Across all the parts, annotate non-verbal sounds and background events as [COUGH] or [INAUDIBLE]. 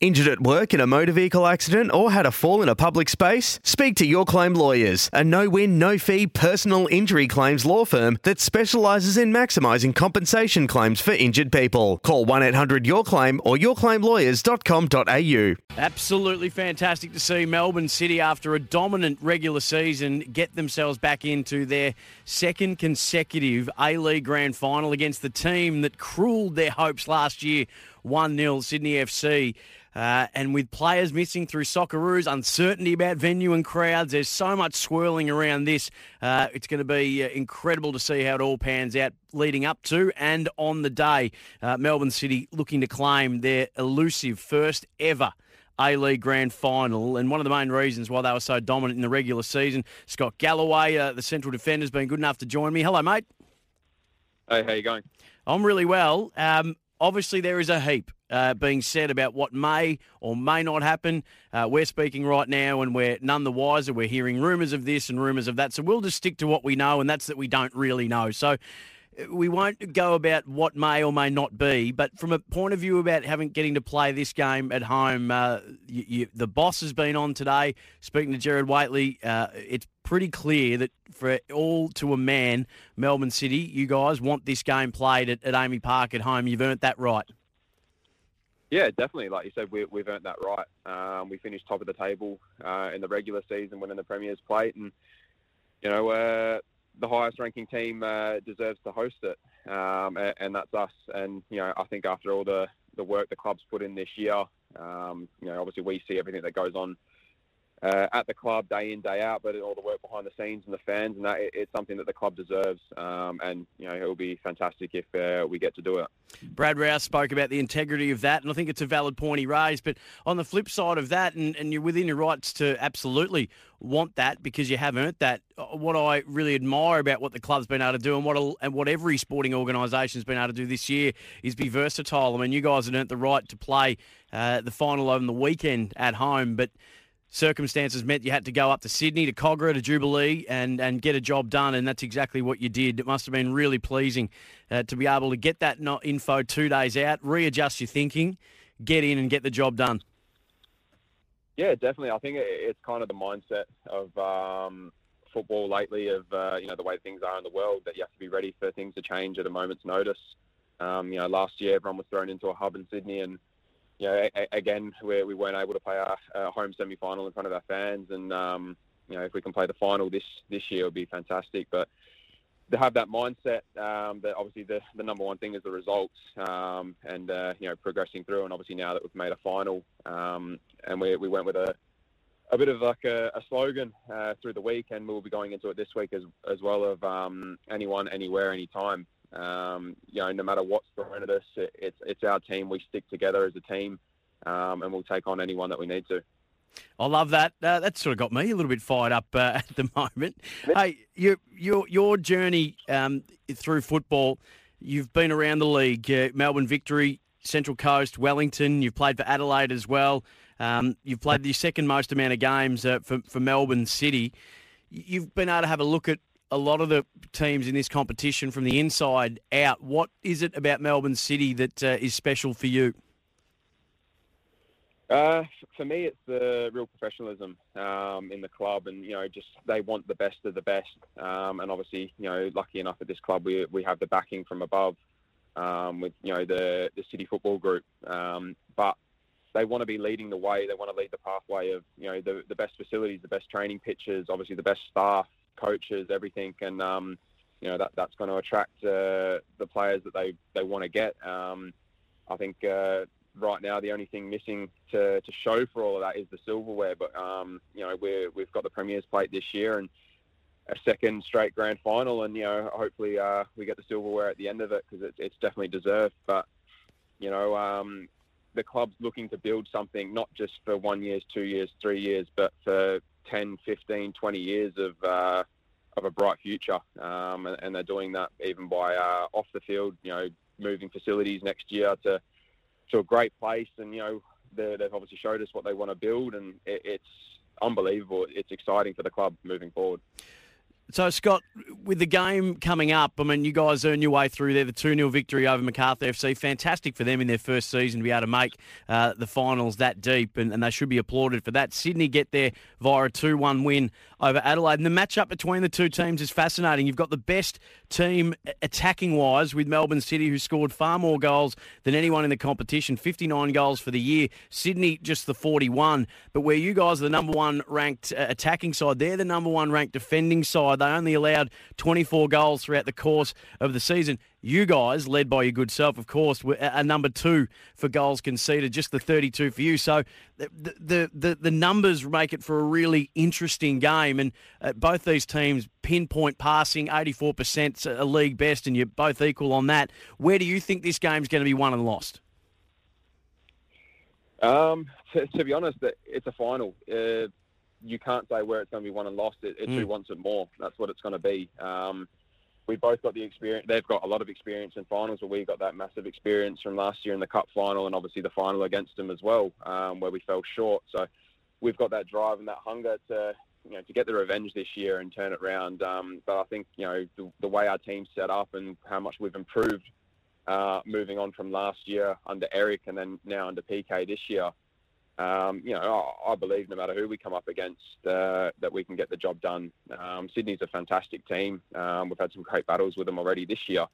Injured at work in a motor vehicle accident or had a fall in a public space? Speak to Your Claim Lawyers, a no win, no fee personal injury claims law firm that specialises in maximising compensation claims for injured people. Call 1 800 Your Claim or yourclaimlawyers.com.au. Absolutely fantastic to see Melbourne City, after a dominant regular season, get themselves back into their second consecutive A League Grand Final against the team that cruelled their hopes last year 1 0 Sydney FC. Uh, and with players missing through Socceroos, uncertainty about venue and crowds, there's so much swirling around this. Uh, it's going to be uh, incredible to see how it all pans out leading up to and on the day. Uh, Melbourne City looking to claim their elusive first ever. A League Grand Final, and one of the main reasons why they were so dominant in the regular season. Scott Galloway, uh, the central defender, has been good enough to join me. Hello, mate. Hey, how you going? I'm really well. Um, obviously, there is a heap uh, being said about what may or may not happen. Uh, we're speaking right now and we're none the wiser. We're hearing rumours of this and rumours of that. So we'll just stick to what we know, and that's that we don't really know. So we won't go about what may or may not be, but from a point of view about having getting to play this game at home, uh, you, you, the boss has been on today speaking to Gerard Whateley. Uh, it's pretty clear that for all to a man, Melbourne City, you guys want this game played at, at AAMI Park at home. You've earned that right. Yeah, definitely. Like you said, we, have earned that right. Um, we finished top of the table uh, in the regular season, winning the Premier's Plate, and you know the highest-ranking team uh, deserves to host it, um, and, and, that's us. And you know, I think after all the the work the club's put in this year, um, you know, obviously we see everything that goes on uh, at the club day in day out, but all the work behind the scenes and the fans and that it, it's something that the club deserves. Um, and you know it will be fantastic if uh, we get to do it. Brad Rouse spoke about the integrity of that, and I think it's a valid point he raised. But on the flip side of that, and, and you're within your rights to absolutely want that because you have earned that. Uh, what I really admire about what the club's been able to do and what and what every sporting organisation's been able to do this year is be versatile. I mean, you guys have earned the right to play uh, the final on the weekend at home, but circumstances meant you had to go up to Sydney, to Kogarah, to Jubilee, and, and get a job done, and that's exactly what you did. It must have been really pleasing uh, to be able to get that info two days out, readjust your thinking, get in and get the job done. Yeah, definitely. I think it's kind of the mindset of um, football lately, of uh, you know the way things are in the world, that you have to be ready for things to change at a moment's notice. Um, you know, last year everyone was thrown into a hub in Sydney, and you know, a, again, we, we weren't able to play our, home semi-final in front of our fans, and um, you know, if we can play the final this this year, it would be fantastic. But to have that mindset, um, that obviously the, the number one thing is the results, um, and uh, you know, progressing through. And obviously now that we've made a final, um, and we we went with a a bit of like a, a slogan uh, through the week, and we'll be going into it this week as as well of um, anyone, anywhere, anytime. Um, you know, no matter what's thrown at us, it, it's it's our team. We stick together as a team, um, and we'll take on anyone that we need to. I love that. Uh, that sort of got me a little bit fired up uh, [LAUGHS] at the moment. Hey, your your your journey um, through football. You've been around the league, uh, Melbourne Victory, Central Coast, Wellington. You've played for Adelaide as well. Um, you've played the second most amount of games uh, for for Melbourne City. You've been able to have a look at a lot of the teams in this competition from the inside out. What is it about Melbourne City that uh, is special for you? Uh, for me, it's the real professionalism um, in the club, and you know, just they want the best of the best. Um, and obviously, you know, lucky enough at this club, we we have the backing from above um, with you know the the City Football Group. Um, but they want to be leading the way. They want to lead the pathway of you know the the best facilities, the best training pitches, obviously the best staff, coaches, everything, and um, you know that that's going to attract uh, the players that they they want to get. Um, I think uh, right now the only thing missing to, to show for all of that is the silverware, but um, you know we we've got the Premier's plate this year and a second straight grand final, and you know hopefully uh, we get the silverware at the end of it because it's it's definitely deserved. But you know um, the club's looking to build something not just for one years, two years, three years, but for 10, 15, 20 years of uh, of a bright future, um, and, and, they're doing that even by uh, off the field. You know, moving facilities next year to to a great place, and you know they've obviously showed us what they want to build, and it, it's unbelievable. It's exciting for the club moving forward. So, Scott, with the game coming up, I mean, you guys earn your way through there. The 2 0 victory over Macarthur FC. Fantastic for them in their first season to be able to make uh, the finals that deep, and, and, they should be applauded for that. Sydney get there via a 2 1 win over Adelaide. And the matchup between the two teams is fascinating. You've got the best team attacking wise with Melbourne City, who scored far more goals than anyone in the competition 59 goals for the year. Sydney, just the 41. But where you guys are the number one ranked uh, attacking side, they're the number one ranked defending They only allowed 24 goals throughout the course of the season. You guys, led by your good self, of course, were a number two for goals conceded, just the 32 for you. So the the the, the numbers make it for a really interesting game. And uh, both these teams pinpoint passing, 84% a league best, and you're both equal on that. Where do you think this game's going to be won and lost? Um, to, [LAUGHS] to, be honest, it's a final. Uh, you can't say where it's going to be won and lost. It, it's mm. who wants it more. That's what it's going to be. Um, we both got the experience. They've got a lot of experience in finals, but we got that massive experience from last year in the cup final, and obviously the final against them as well, um, where we fell short. So we've got that drive and that hunger to you know to get the revenge this year and turn it around. Um, but I think you know the, the, way our team's set up and how much we've improved, uh, moving on from last year under Erick and then now under PK this year um, you know, I, I, believe no matter who we come up against, uh, that we can get the job done. Um, Sydney's a fantastic team. Um, we've had some great battles with them already this year.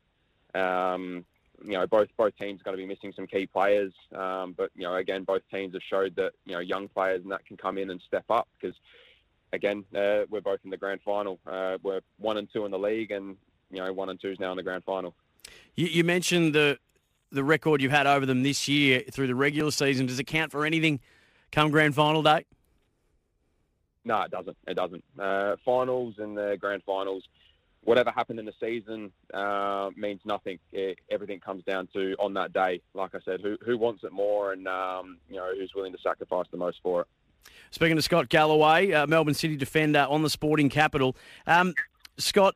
Um, you know, both both teams are going to be missing some key players, um, but you know, again, both teams have showed that you know young players and that can come in and step up because, again, uh, we're both in the grand final. Uh, we're one and two in the league, and you know, one and two is now in the grand final. You, you mentioned the the record you've had over them this year through the regular season. Does it count for anything come grand final day? No, it doesn't. It doesn't. Uh, finals and the grand finals, whatever happened in the season uh, means nothing. It, everything comes down to on that day. Like I said, who who wants it more, and um, you know who's willing to sacrifice the most for it. Speaking to Scott Galloway, uh, Melbourne City defender on the Sporting Capital. Um, Scott,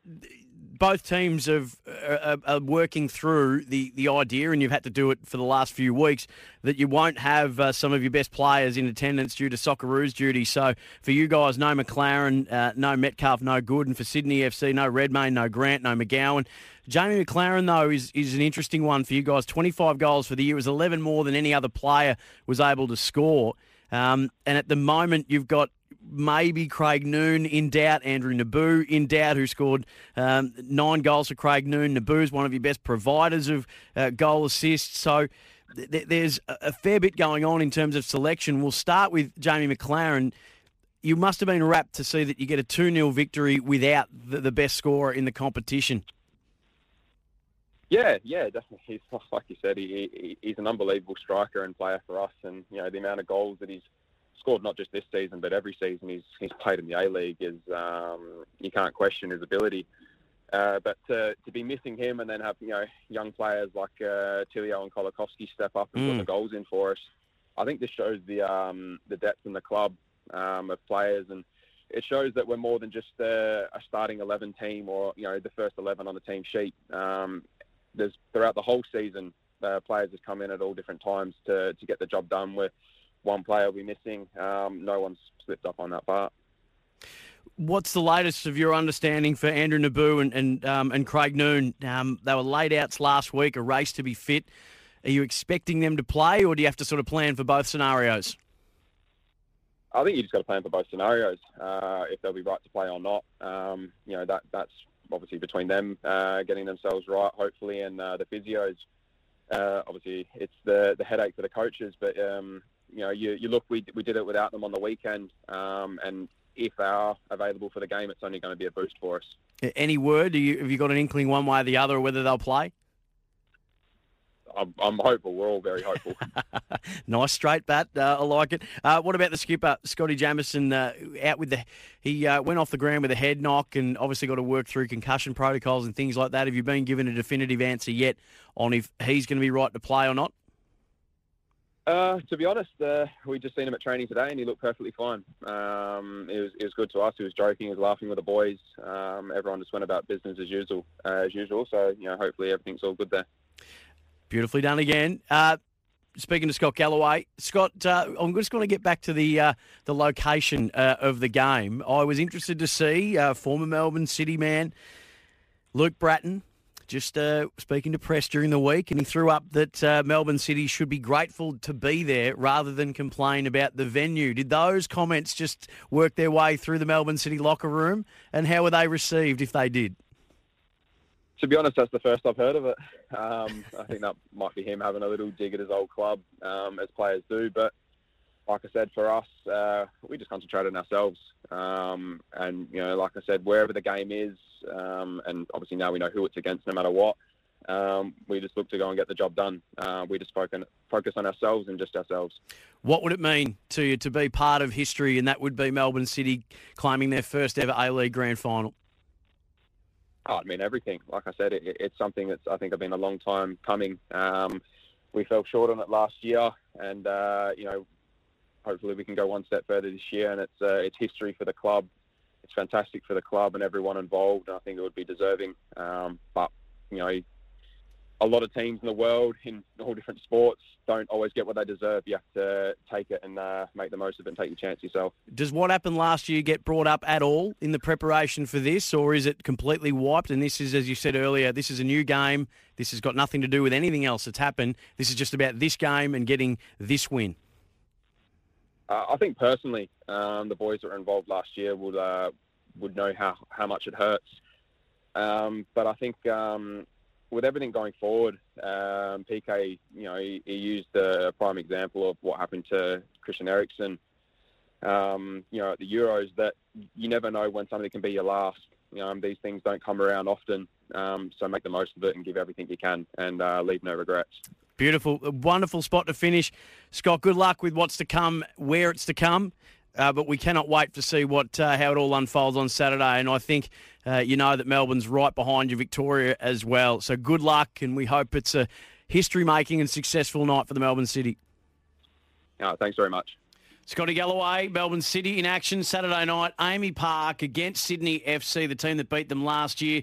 both teams have, uh, are working through the, the idea, and you've had to do it for the last few weeks, that you won't have uh, some of your best players in attendance due to Socceroos duty. So for you guys, no Maclaren, uh, no Metcalfe, no Good, and for Sydney FC, no Redmayne, no Grant, no McGowan. Jamie Maclaren, though, is, is an interesting one for you guys. 25 goals for the year. Was 11 more than any other player was able to score. Um, and at the moment, you've got maybe Craig Noone in doubt, Andrew Nabbout in doubt, who scored um, nine goals for Craig Noone. is one of your best providers of uh, goal assists. So th- there's a fair bit going on in terms of selection. We'll start with Jamie Maclaren. You must have been rapt to see that you get a 2 0 victory without the, the best scorer in the competition. Yeah, yeah, definitely. [LAUGHS] He's like you said, he, he, he's an unbelievable striker and player for us, and you know the amount of goals that he's scored not just this season but every season he's he's played in the A League is um, you can't question his ability. Uh, but to, to be missing him and then have you know young players like uh, Tilio and Colakovski step up and mm. put the goals in for us, I think this shows the um, the depth in the club um, of players and it shows that we're more than just a, a, starting 11 team or you know the first 11 on the team sheet. Um, there's throughout the whole season, uh, players have come in at all different times to, to get the job done. Where one player will be missing. Um, no one's slipped up on that part. What's the latest of your understanding for Andrew Nabbout and and, um, and Craig Noone? Um, they were laid outs last week, a race to be fit. Are you expecting them to play, or do you have to sort of plan for both scenarios? I think you just got to plan for both scenarios. Uh, if they'll be right to play or not, um, you know that that's obviously between them uh, getting themselves right, hopefully, and uh, the physios. Uh, obviously, it's the the headache for the coaches, but um, you know, you, you look, we, we did it without them on the weekend, um, and if they are available for the game, it's only going to be a boost for us. Any word? You, have you got an inkling one way or the other whether they'll play? I'm, I'm hopeful. We're all very hopeful. [LAUGHS] nice straight bat. Uh, I like it. Uh, what about the skipper, Scotty Jamieson? Uh, out with the he uh, went off the ground with a head knock, and obviously got to work through concussion protocols and things like that. Have you been given a definitive answer yet on if he's going to be right to play or not? Uh, to be honest, uh, we just seen him at training today, and he looked perfectly fine. Um, it was it was good to us. He was joking, he was laughing with the boys. Um, everyone just went about business as usual, uh, as usual. So you know, hopefully everything's all good there. Beautifully done again. Uh, speaking to Scott Galloway. Scott, uh, I'm just going to get back to the uh, the location uh, of the game. I was interested to see uh, former Melbourne City man Luke Brattan just uh, speaking to press during the week, and he threw up that Melbourne City should be grateful to be there rather than complain about the venue. Did those comments just work their way through the Melbourne City locker room, and how were they received if they did? To be honest, that's the first I've heard of it. Um, I think that might be him having a little dig at his old club, um, as players do. But like I said, for us, uh, we just concentrate on ourselves. Um, and, you know, like I said, wherever the game is, um, and obviously now we know who it's against no matter what, um, we just look to go and get the job done. Uh, we just focus, focus on ourselves and just ourselves. What would it mean to you to be part of history, and that would be Melbourne City claiming their first ever A-League Grand Final? Oh, I mean everything. Like I said, it, it's something that's I think have been a long time coming. Um, we fell short on it last year, and uh, you know hopefully we can go one step further this year. And it's uh, it's history for the club. It's fantastic for the club and everyone involved. And I think it would be deserving. Um, but you know, a lot of teams in the world in all different sports don't always get what they deserve. You have to take it and uh, make the most of it and take your chance yourself. Does what happened last year get brought up at all in the preparation for this, or is it completely wiped? And this is, as you said earlier, this is a new game. This has got nothing to do with anything else that's happened. This is just about this game and getting this win. Uh, I think personally, um, the boys that were involved last year would uh, would know how, how much it hurts. Um, but I think um, with everything going forward, um, PK, you know, he, he, used a prime example of what happened to Christian Eriksen. Um, you know, at the Euros, that you never know when something can be your last. You know, these things don't come around often, um, so make the most of it and give everything you can, and uh, leave no regrets. Beautiful, wonderful spot to finish. Scott, good luck with what's to come, where it's to come. Uh, but we cannot wait to see what uh, how it all unfolds on Saturday. And I think uh, you know that Melbourne's right behind you, Victoria, as well. So good luck, and we hope it's a history-making and successful night for the Melbourne City. Thanks very much. Scotty Galloway, Melbourne City in action Saturday night. AAMI Park against Sydney FC, the team that beat them last year.